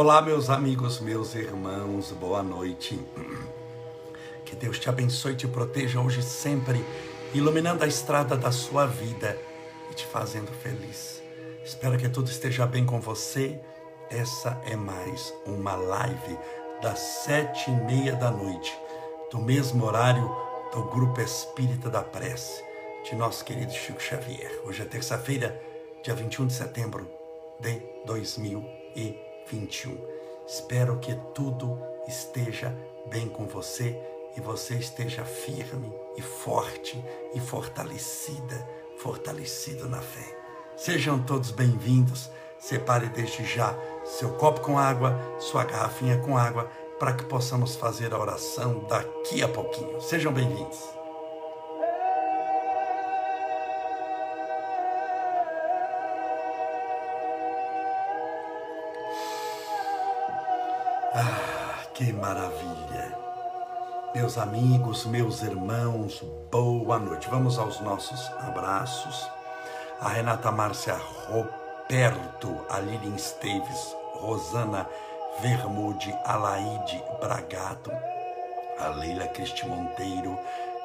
Olá, meus amigos, meus irmãos, boa noite. Que Deus te abençoe e te proteja hoje sempre, iluminando a estrada da sua vida e te fazendo feliz. Espero que tudo esteja bem com você. Essa é mais uma live das sete e meia da noite, do mesmo horário do Grupo Espírita da Prece, de nosso querido Chico Xavier. Hoje é terça-feira, dia 21 de setembro de 2021. Espero que tudo esteja bem com você e você esteja firme e forte e fortalecida, fortalecido na fé. Sejam todos bem-vindos. Separe desde já seu copo com água, sua garrafinha com água, para que possamos fazer a oração daqui a pouquinho. Sejam bem-vindos. Que maravilha! Meus amigos, meus irmãos, boa noite. Vamos aos nossos abraços. A Renata Márcia Roberto, a Lilian Esteves, Rosana Vermude, Alaide Bragato, a Leila Cristi Monteiro,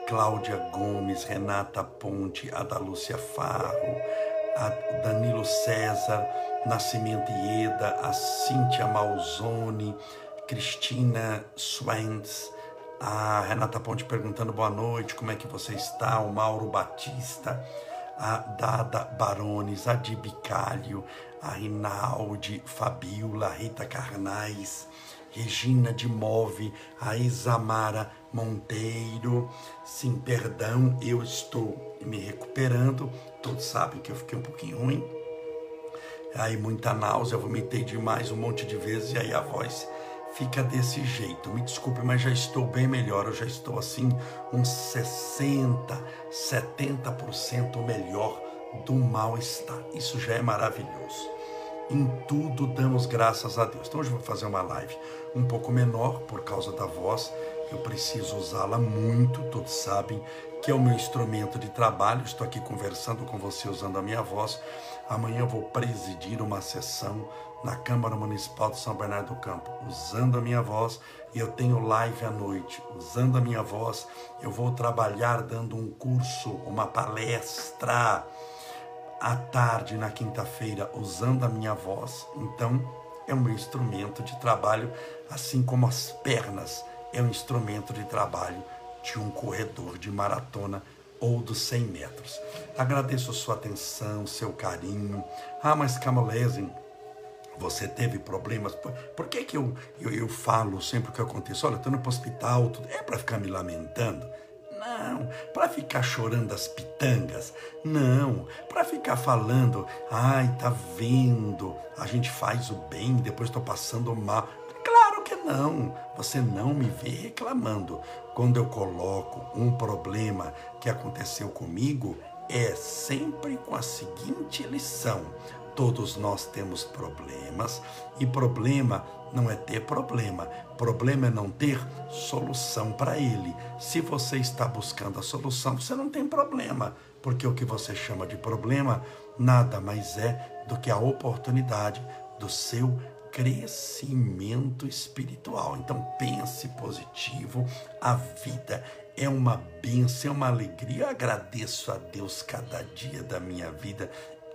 Cláudia Gomes, Renata Ponte, a Lúcia Farro, a Danilo César, Nascimento Ieda, a Cíntia Malzone, Cristina Swens, a Renata Ponte perguntando boa noite, como é que você está? O Mauro Batista, a Dada Barones, a Di Bicalho, a Rinaldi Fabiola, Rita Carnais, Regina de Move, a Isamara Monteiro. Sim, perdão, eu estou me recuperando. Todos sabem que eu fiquei um pouquinho ruim. Aí muita náusea, vomitei demais um monte de vezes e aí a voz fica desse jeito. Me desculpe, mas já estou bem melhor. Eu já estou assim, uns 60, 70% melhor do mal-estar. Isso já é maravilhoso. Em tudo damos graças a Deus. Então hoje eu vou fazer uma live um pouco menor por causa da voz. Eu preciso usá-la muito, todos sabem que é o meu instrumento de trabalho. Estou aqui conversando com você usando a minha voz. Amanhã eu vou presidir uma sessão na Câmara Municipal de São Bernardo do Campo, usando a minha voz, e eu tenho live à noite, usando a minha voz. Eu vou trabalhar dando um curso, uma palestra à tarde na quinta-feira, usando a minha voz. Então, é um instrumento de trabalho, assim como as pernas é um instrumento de trabalho de um corredor de maratona ou dos 100 metros. Agradeço a sua atenção, seu carinho. Ah, mas Camolese, você teve problemas? Por, por que, que eu, eu, eu, falo sempre o que acontece? Olha, estou no hospital, tudo. é para ficar me lamentando? Não. Para ficar chorando as pitangas? Não. Para ficar falando, ai, tá vendo, a gente faz o bem, depois estou passando mal. Claro que não. Você não me vê reclamando. Quando eu coloco um problema que aconteceu comigo, é sempre com a seguinte lição: todos nós temos problemas e problema não é ter problema, problema é não ter solução para ele. Se você está buscando a solução, você não tem problema, porque o que você chama de problema nada mais é do que a oportunidade do seu crescimento espiritual. Então pense positivo, a vida é uma bênção, é uma alegria. Eu agradeço a Deus cada dia da minha vida,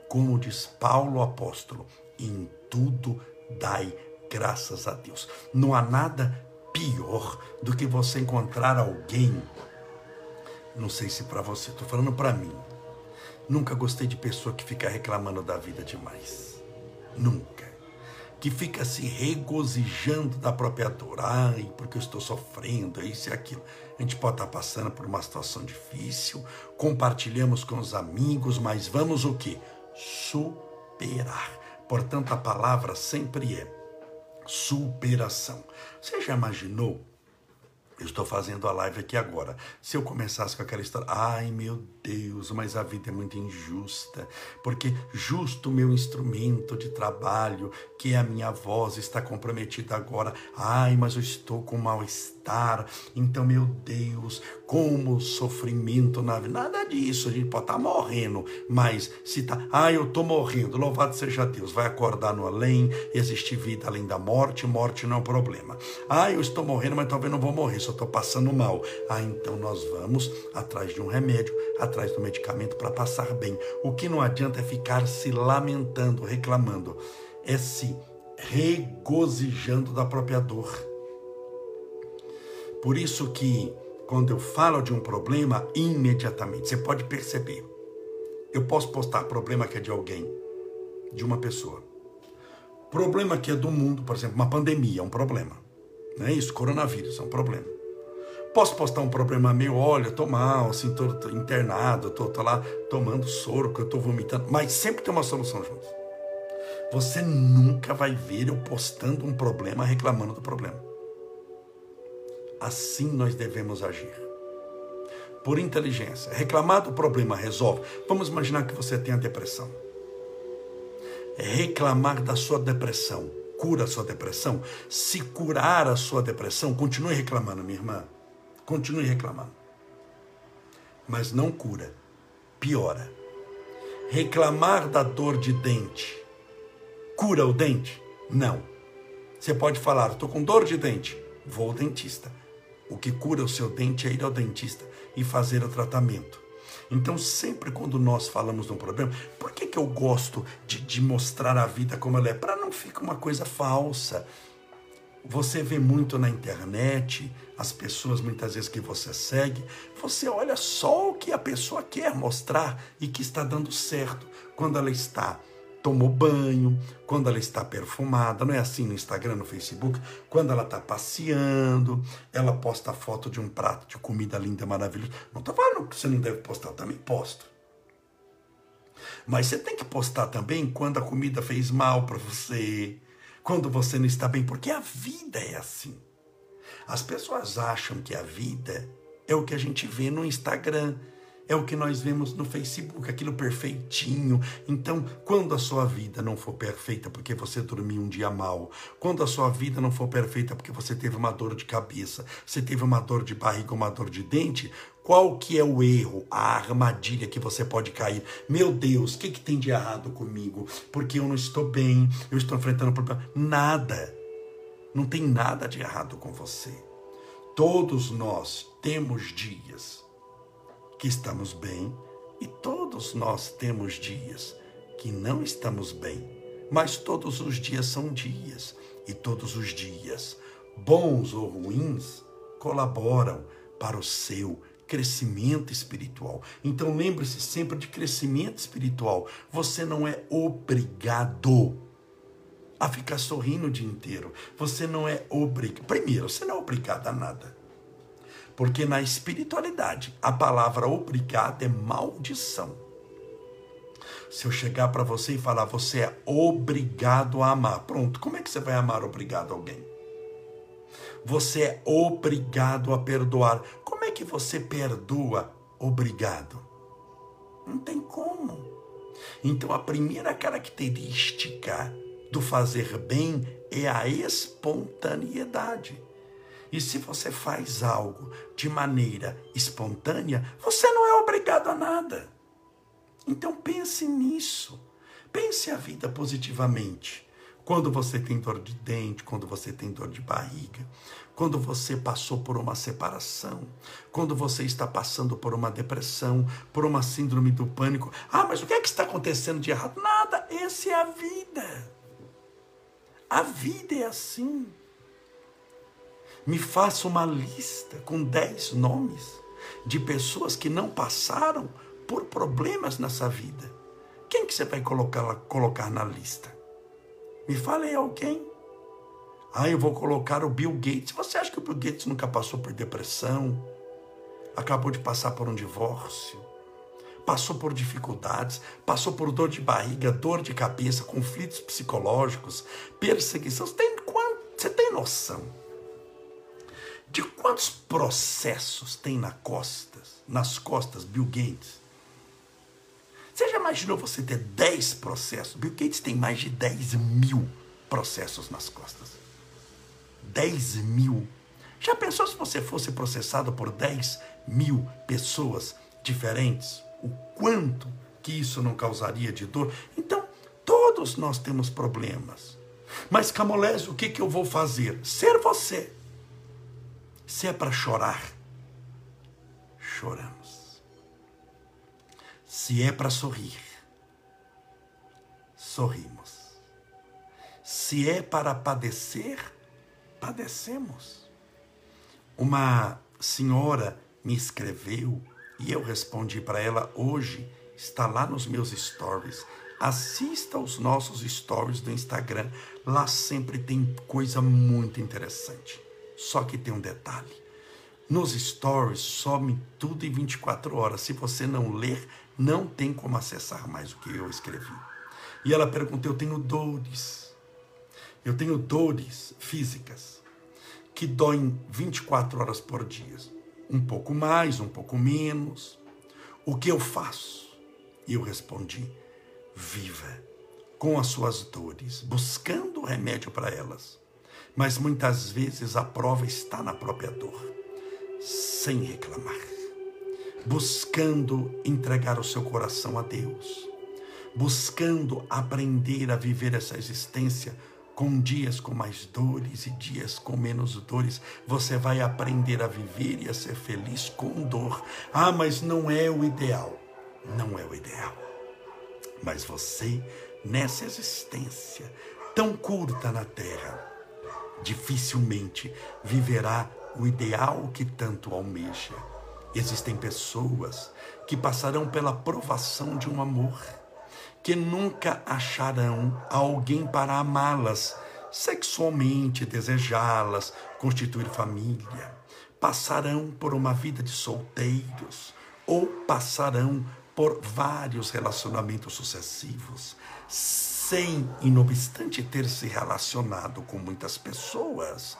como diz Paulo apóstolo, em tudo dai graças a Deus. Não há nada pior do que você encontrar alguém. Não sei se para você, estou falando para mim. Nunca gostei de pessoa que fica reclamando da vida demais. Nunca que fica se regozijando da própria dor. Ai, porque eu estou sofrendo, é isso e aquilo. A gente pode estar passando por uma situação difícil, compartilhamos com os amigos, mas vamos o que? Superar. Portanto, a palavra sempre é superação. Você já imaginou Eu estou fazendo a live aqui agora. Se eu começasse com aquela história, ai meu Deus, mas a vida é muito injusta, porque justo o meu instrumento de trabalho, que é a minha voz, está comprometida agora. Ai, mas eu estou com mal-estar. Então, meu Deus, como sofrimento na vida. Nada disso, a gente pode estar morrendo, mas se tá, ai, eu estou morrendo, louvado seja Deus, vai acordar no além, existe vida além da morte, morte não é um problema. Ai, eu estou morrendo, mas talvez não vou morrer eu estou passando mal. Ah, então nós vamos atrás de um remédio, atrás do medicamento para passar bem. O que não adianta é ficar se lamentando, reclamando, é se regozijando da própria dor. Por isso que quando eu falo de um problema, imediatamente, você pode perceber. Eu posso postar problema que é de alguém, de uma pessoa. Problema que é do mundo, por exemplo, uma pandemia é um problema. Não é isso? Coronavírus é um problema. Posso postar um problema meu, olha, eu tô mal, assim, tô, tô internado, tô, tô, lá tomando soro, que eu tô vomitando, mas sempre tem uma solução junto. Você nunca vai ver eu postando um problema reclamando do problema. Assim nós devemos agir. Por inteligência. Reclamar do problema resolve. Vamos imaginar que você tenha depressão. Reclamar da sua depressão cura a sua depressão. Se curar a sua depressão, continue reclamando, minha irmã. Continue reclamando. Mas não cura, piora. Reclamar da dor de dente cura o dente? Não. Você pode falar, estou com dor de dente, vou ao dentista. O que cura o seu dente é ir ao dentista e fazer o tratamento. Então, sempre quando nós falamos de um problema, por que, que eu gosto de, de mostrar a vida como ela é? Para não ficar uma coisa falsa. Você vê muito na internet, as pessoas muitas vezes que você segue, você olha só o que a pessoa quer mostrar e que está dando certo. Quando ela está tomou banho, quando ela está perfumada, não é assim no Instagram, no Facebook, quando ela está passeando, ela posta foto de um prato de comida linda, maravilhosa. Não estou falando que você não deve postar, também posto. Mas você tem que postar também quando a comida fez mal para você, quando você não está bem, porque a vida é assim. As pessoas acham que a vida é o que a gente vê no Instagram, é o que nós vemos no Facebook, aquilo perfeitinho. Então, quando a sua vida não for perfeita porque você dormiu um dia mal, quando a sua vida não for perfeita porque você teve uma dor de cabeça, você teve uma dor de barriga, uma dor de dente, qual que é o erro, a armadilha que você pode cair? Meu Deus, o que, que tem de errado comigo? Porque eu não estou bem, eu estou enfrentando um problema. Nada. Não tem nada de errado com você. Todos nós temos dias que estamos bem e todos nós temos dias que não estamos bem. Mas todos os dias são dias e todos os dias, bons ou ruins, colaboram para o seu crescimento espiritual. Então lembre-se sempre de crescimento espiritual. Você não é obrigado a ficar sorrindo o dia inteiro. Você não é obrigado. Primeiro, você não é obrigado a nada. Porque na espiritualidade, a palavra obrigado é maldição. Se eu chegar para você e falar, você é obrigado a amar. Pronto, como é que você vai amar obrigado alguém? Você é obrigado a perdoar. Que você perdoa obrigado? Não tem como. Então a primeira característica do fazer bem é a espontaneidade. E se você faz algo de maneira espontânea, você não é obrigado a nada. Então pense nisso. Pense a vida positivamente. Quando você tem dor de dente, quando você tem dor de barriga, quando você passou por uma separação, quando você está passando por uma depressão, por uma síndrome do pânico. Ah, mas o que é que está acontecendo de errado? Nada, essa é a vida. A vida é assim. Me faça uma lista com dez nomes de pessoas que não passaram por problemas nessa vida. Quem que você vai colocar, colocar na lista? Me fale aí alguém. Ah, eu vou colocar o Bill Gates. Você acha que o Bill Gates nunca passou por depressão? Acabou de passar por um divórcio? Passou por dificuldades? Passou por dor de barriga, dor de cabeça, conflitos psicológicos, perseguição? Você tem, você tem noção? de quantos processos tem na costas, nas costas Bill Gates? Imaginou você ter 10 processos? Bill Gates tem mais de 10 mil processos nas costas. 10 mil. Já pensou se você fosse processado por 10 mil pessoas diferentes? O quanto que isso não causaria de dor? Então, todos nós temos problemas. Mas, Camolés, o que, que eu vou fazer? Ser você. Se é para chorar, choramos. Se é para sorrir, sorrimos. Se é para padecer, padecemos. Uma senhora me escreveu e eu respondi para ela hoje, está lá nos meus stories. Assista os nossos stories do Instagram, lá sempre tem coisa muito interessante. Só que tem um detalhe. Nos stories some tudo em 24 horas. Se você não ler, não tem como acessar mais o que eu escrevi. E ela perguntou: Eu tenho dores. Eu tenho dores físicas que doem 24 horas por dia. Um pouco mais, um pouco menos. O que eu faço? E eu respondi: Viva com as suas dores, buscando remédio para elas mas muitas vezes a prova está na própria dor, sem reclamar, buscando entregar o seu coração a Deus, buscando aprender a viver essa existência com dias com mais dores e dias com menos dores. Você vai aprender a viver e a ser feliz com dor. Ah, mas não é o ideal. Não é o ideal. Mas você, nessa existência tão curta na terra, dificilmente viverá o ideal que tanto almeja. Existem pessoas que passarão pela provação de um amor, que nunca acharão alguém para amá-las, sexualmente desejá-las, constituir família. Passarão por uma vida de solteiros ou passarão por vários relacionamentos sucessivos sem, e não obstante ter se relacionado com muitas pessoas,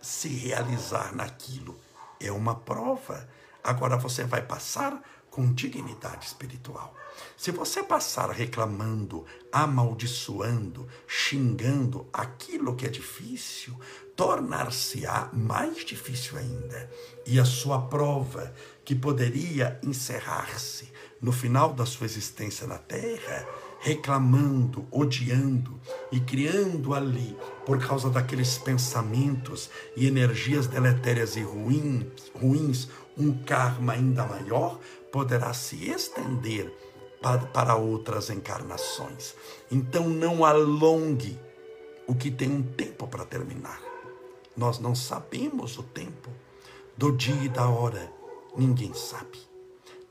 se realizar naquilo é uma prova. Agora você vai passar com dignidade espiritual. Se você passar reclamando, amaldiçoando, xingando aquilo que é difícil, tornar-se-á mais difícil ainda. E a sua prova, que poderia encerrar-se no final da sua existência na terra, reclamando, odiando e criando ali, por causa daqueles pensamentos e energias deletérias e ruins, ruins um karma ainda maior, poderá se estender para, outras encarnações. Então não alongue o que tem um tempo para terminar. Nós não sabemos o tempo do dia e da hora, ninguém sabe.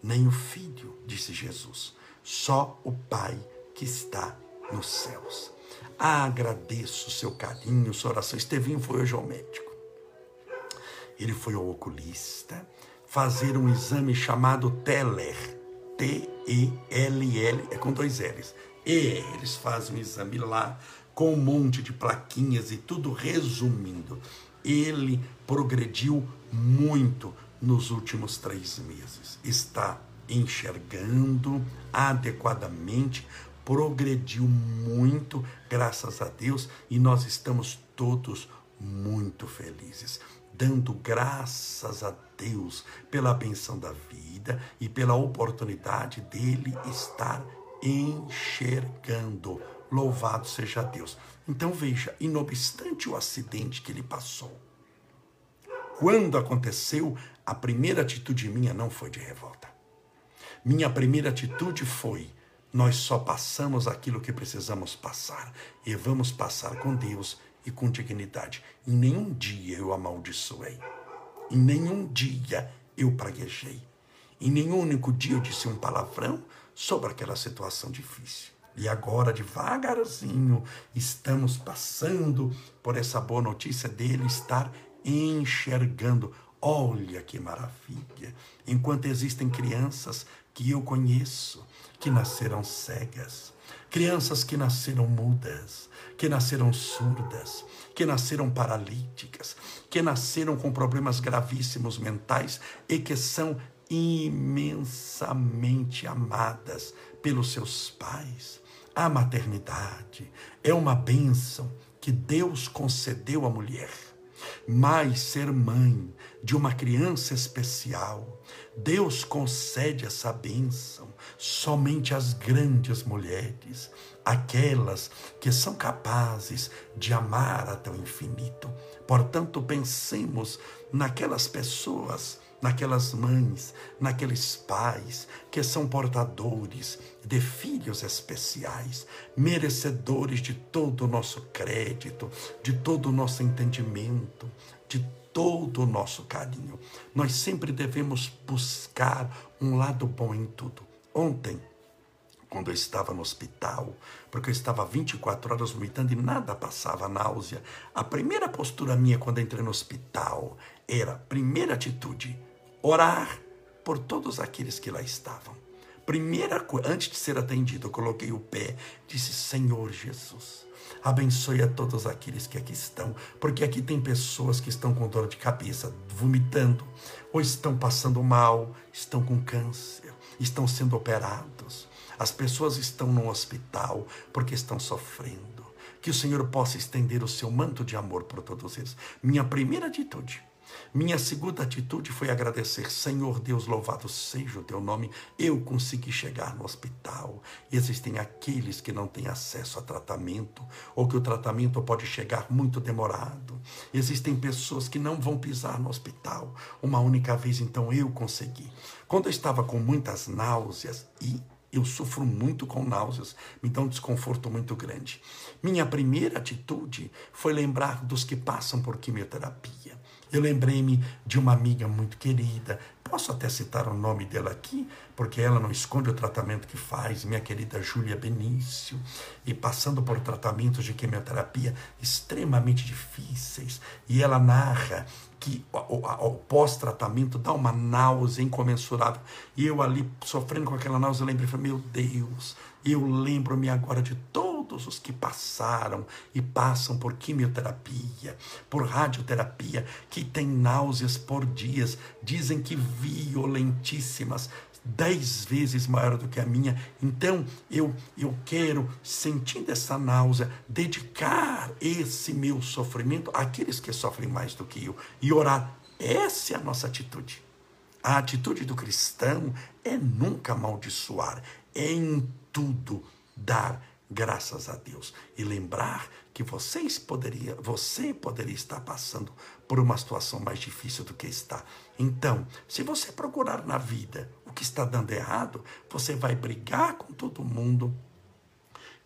Nem o filho, disse Jesus, só o Pai que está nos céus. agradeço o seu carinho, sua oração. Estevinho foi hoje ao médico. Ele foi ao oculista fazer um exame chamado Teller. T-E-L-L, é com dois L's. E eles fazem um exame lá com um monte de plaquinhas e tudo resumindo. Ele progrediu muito nos últimos três meses. Está enxergando adequadamente, progrediu muito, graças a Deus, e nós estamos todos muito felizes, dando graças a Deus pela benção da vida e pela oportunidade dele estar enxergando. Louvado seja Deus. Então veja, e não obstante o acidente que ele passou, quando aconteceu, a primeira atitude minha não foi de revolta. Minha primeira atitude foi nós só passamos aquilo que precisamos passar e vamos passar com Deus e com dignidade. Em nenhum dia eu amaldiçoei. Em nenhum dia eu praguejei. Em nenhum único dia eu disse um palavrão sobre aquela situação difícil. E agora, devagarzinho, estamos passando por essa boa notícia dele estar enxergando. Olha que maravilha! Enquanto existem crianças que eu conheço, que nasceram cegas. Crianças que nasceram mudas, que nasceram surdas, que nasceram paralíticas, que nasceram com problemas gravíssimos mentais e que são imensamente amadas pelos seus pais. A maternidade é uma bênção que Deus concedeu à mulher. Mas ser mãe de uma criança especial, Deus concede essa bênção somente às grandes mulheres, aquelas que são capazes de amar até o infinito. Portanto, pensemos naquelas pessoas naquelas mães, naqueles pais que são portadores de filhos especiais, merecedores de todo o nosso crédito, de todo o nosso entendimento, de todo o nosso carinho. Nós sempre devemos buscar um lado bom em tudo. Ontem, quando eu estava no hospital, porque eu estava 24 horas vomitando e nada passava náusea, a primeira postura minha quando entrei no hospital era, primeira atitude, orar por todos aqueles que lá estavam. Primeira coisa, antes de ser atendido, eu coloquei o pé, disse: Senhor Jesus, abençoe a todos aqueles que aqui estão, porque aqui tem pessoas que estão com dor de cabeça, vomitando, ou estão passando mal, estão com câncer, estão sendo operados. As pessoas estão no hospital porque estão sofrendo. Que o Senhor possa estender o seu manto de amor por todos eles. Minha primeira atitude minha segunda atitude foi agradecer, Senhor Deus, louvado seja o teu nome. Eu consegui chegar no hospital. Existem aqueles que não têm acesso a tratamento, ou que o tratamento pode chegar muito demorado. Existem pessoas que não vão pisar no hospital. Uma única vez, então eu consegui. Quando eu estava com muitas náuseas e eu sofro muito com náuseas, me dá um desconforto muito grande. Minha primeira atitude foi lembrar dos que passam por quimioterapia. Eu lembrei-me de uma amiga muito querida, posso até citar o nome dela aqui, porque ela não esconde o tratamento que faz, minha querida Júlia Benício, e passando por tratamentos de quimioterapia extremamente difíceis, e ela narra que o, pós-tratamento dá uma náusea incomensurável, e eu ali sofrendo com aquela náusea, lembrei, meu Deus, eu lembro-me agora de todo todos os que passaram e passam por quimioterapia, por radioterapia, que têm náuseas por dias, dizem que violentíssimas, dez vezes maior do que a minha. Então eu, eu quero, sentindo essa náusea, dedicar esse meu sofrimento àqueles que sofrem mais do que eu e orar. Essa é a nossa atitude. A atitude do cristão é nunca amaldiçoar, é em tudo dar graças a Deus e lembrar que vocês poderia, você poderia estar passando por uma situação mais difícil do que está. Então, se você procurar na vida o que está dando errado, você vai brigar com todo mundo,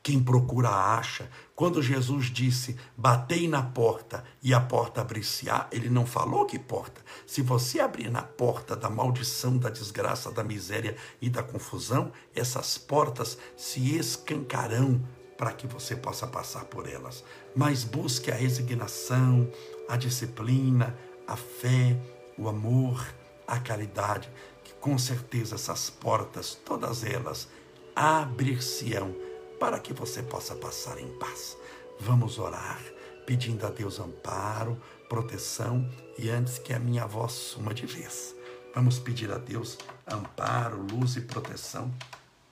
quem procura acha. Quando Jesus disse: "Batei na porta e a porta abrir-se-á", ele não falou que porta. Se você abrir na porta da maldição, da desgraça, da miséria e da confusão, essas portas se escancarão para que você possa passar por elas. Mas busque a resignação, a disciplina, a fé, o amor, a caridade, que com certeza essas portas, todas elas, abrir-se-ão para que você possa passar em paz. Vamos orar, pedindo a Deus amparo, proteção e antes que a minha voz suma de vez. Vamos pedir a Deus amparo, luz e proteção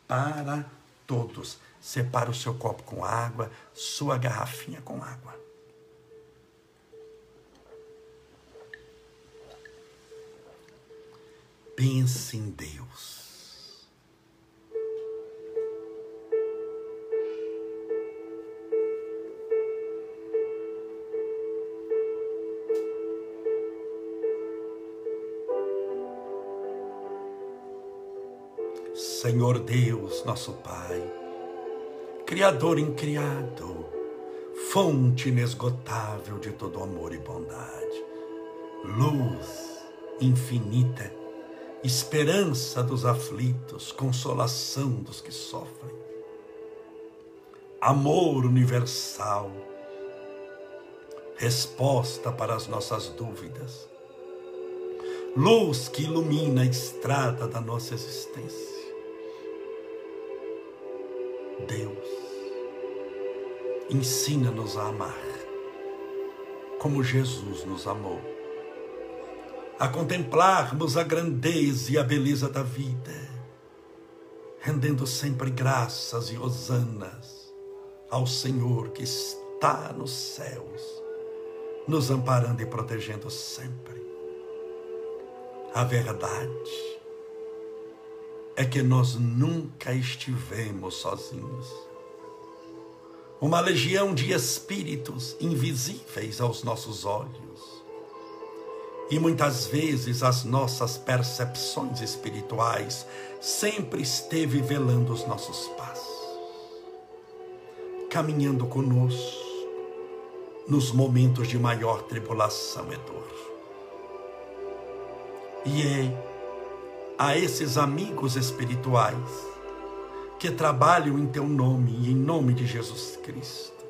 para todos. Separe o seu copo com água, sua garrafinha com água. Pense em Deus. Senhor Deus, nosso Pai, Criador incriado, fonte inesgotável de todo amor e bondade, luz infinita, esperança dos aflitos, consolação dos que sofrem, amor universal, resposta para as nossas dúvidas, luz que ilumina a estrada da nossa existência Deus, ensina-nos a amar como Jesus nos amou, a contemplarmos a grandeza e a beleza da vida, rendendo sempre graças e hosanas ao Senhor que está nos céus, nos amparando e protegendo sempre. A verdade é que nós nunca estivemos sozinhos uma legião de espíritos invisíveis aos nossos olhos. E muitas vezes as nossas percepções espirituais sempre esteve velando os nossos passos, caminhando conosco nos momentos de maior tribulação e dor. E é a esses amigos espirituais que trabalham em teu nome e em nome de Jesus Cristo,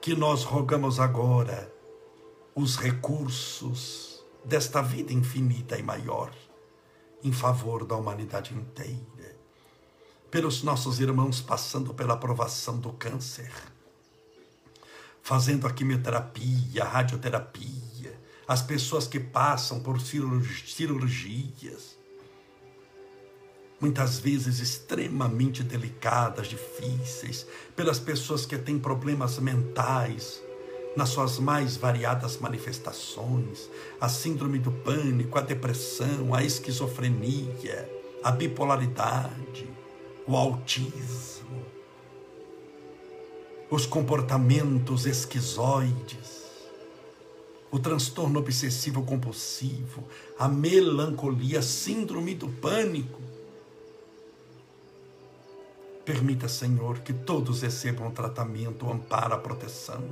que nós rogamos agora os recursos desta vida infinita e maior em favor da humanidade inteira, pelos nossos irmãos passando pela provação do câncer, fazendo a quimioterapia, a radioterapia, as pessoas que passam por cirurgias, muitas vezes extremamente delicadas, difíceis, pelas pessoas que têm problemas mentais, nas suas mais variadas manifestações, a síndrome do pânico, a depressão, a esquizofrenia, a bipolaridade, o autismo, os comportamentos esquizoides, o transtorno obsessivo compulsivo, a melancolia, a síndrome do pânico, Permita, Senhor, que todos recebam tratamento, amparo, proteção.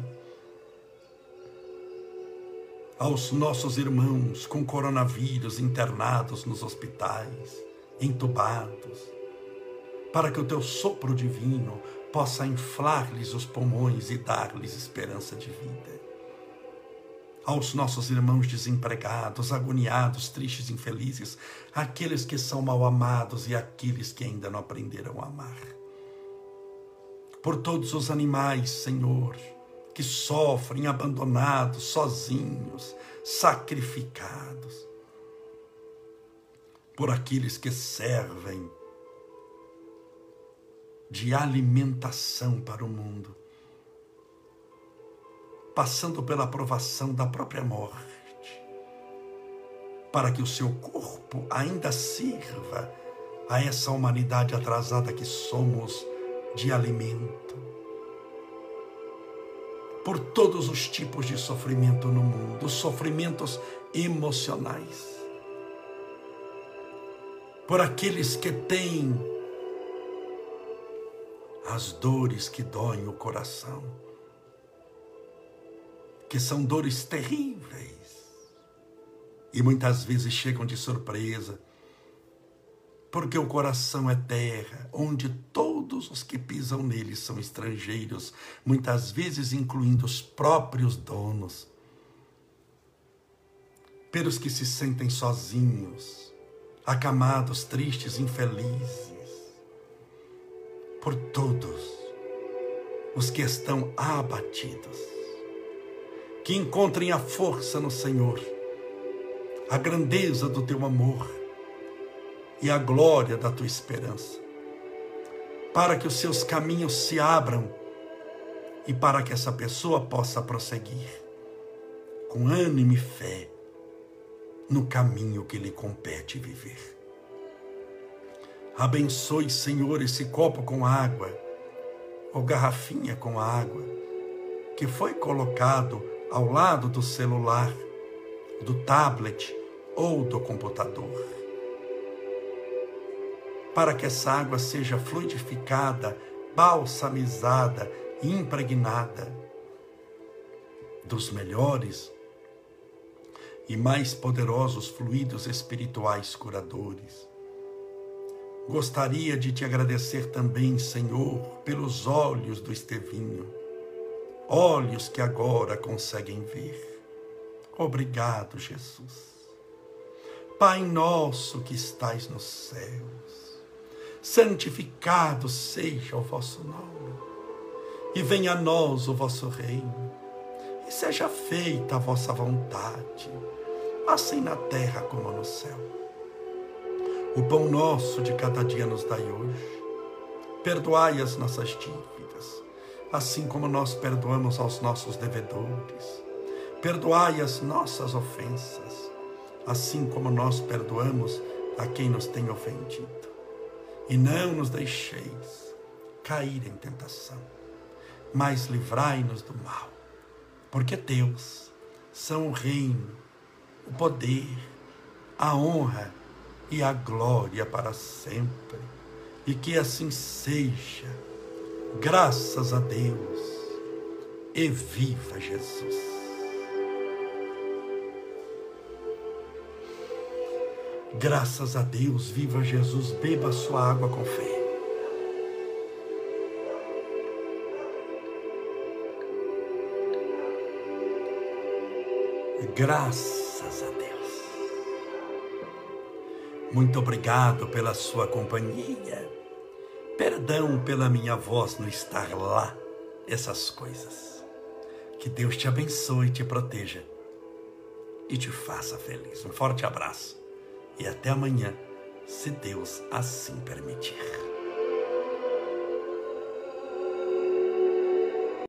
Aos nossos irmãos com coronavírus internados nos hospitais, entubados, para que o teu sopro divino possa inflar-lhes os pulmões e dar-lhes esperança de vida. Aos nossos irmãos desempregados, agoniados, tristes, infelizes, aqueles que são mal amados e aqueles que ainda não aprenderam a amar por todos os animais, Senhor, que sofrem abandonados, sozinhos, sacrificados, por aqueles que servem de alimentação para o mundo, passando pela provação da própria morte, para que o seu corpo ainda sirva a essa humanidade atrasada que somos de alimento. Por todos os tipos de sofrimento no mundo, os sofrimentos emocionais. Por aqueles que têm as dores que doem o coração, que são dores terríveis e muitas vezes chegam de surpresa, porque o coração é terra onde todo todos os que pisam nele são estrangeiros, muitas vezes incluindo os próprios donos. Pelos que se sentem sozinhos, acamados, tristes, infelizes. Por todos os que estão abatidos. Que encontrem a força no Senhor, a grandeza do teu amor e a glória da tua esperança para que os seus caminhos se abram e para que essa pessoa possa prosseguir com ânimo e fé no caminho que lhe compete viver. Abençoe, Senhor, esse copo com água, ou garrafinha com água, que foi colocado ao lado do celular, do tablet ou do computador para que essa água seja fluidificada, balsamizada impregnada dos melhores e mais poderosos fluidos espirituais curadores. Gostaria de te agradecer também, Senhor, pelos olhos do Estevinho, olhos que agora conseguem ver. Obrigado, Jesus. Pai nosso que estais nos céus, santificado seja o vosso nome, e venha a nós o vosso reino, e seja feita a vossa vontade, assim na terra como no céu. O pão nosso de cada dia nos dai hoje, perdoai as nossas dívidas, assim como nós perdoamos aos nossos devedores. Perdoai as nossas ofensas, assim como nós perdoamos a quem nos tem ofendido e não nos deixeis cair em tentação, mas livrai-nos do mal, porque Deus são o reino, o poder, a honra e a glória para sempre. E que assim seja, graças a Deus, e viva Jesus. Graças a Deus, viva Jesus, beba sua água com fé. Graças a Deus. Muito obrigado pela sua companhia. Perdão pela minha voz não estar lá, essas coisas. Que Deus te abençoe, te proteja e te faça feliz. Um forte abraço e até amanhã, se Deus assim permitir.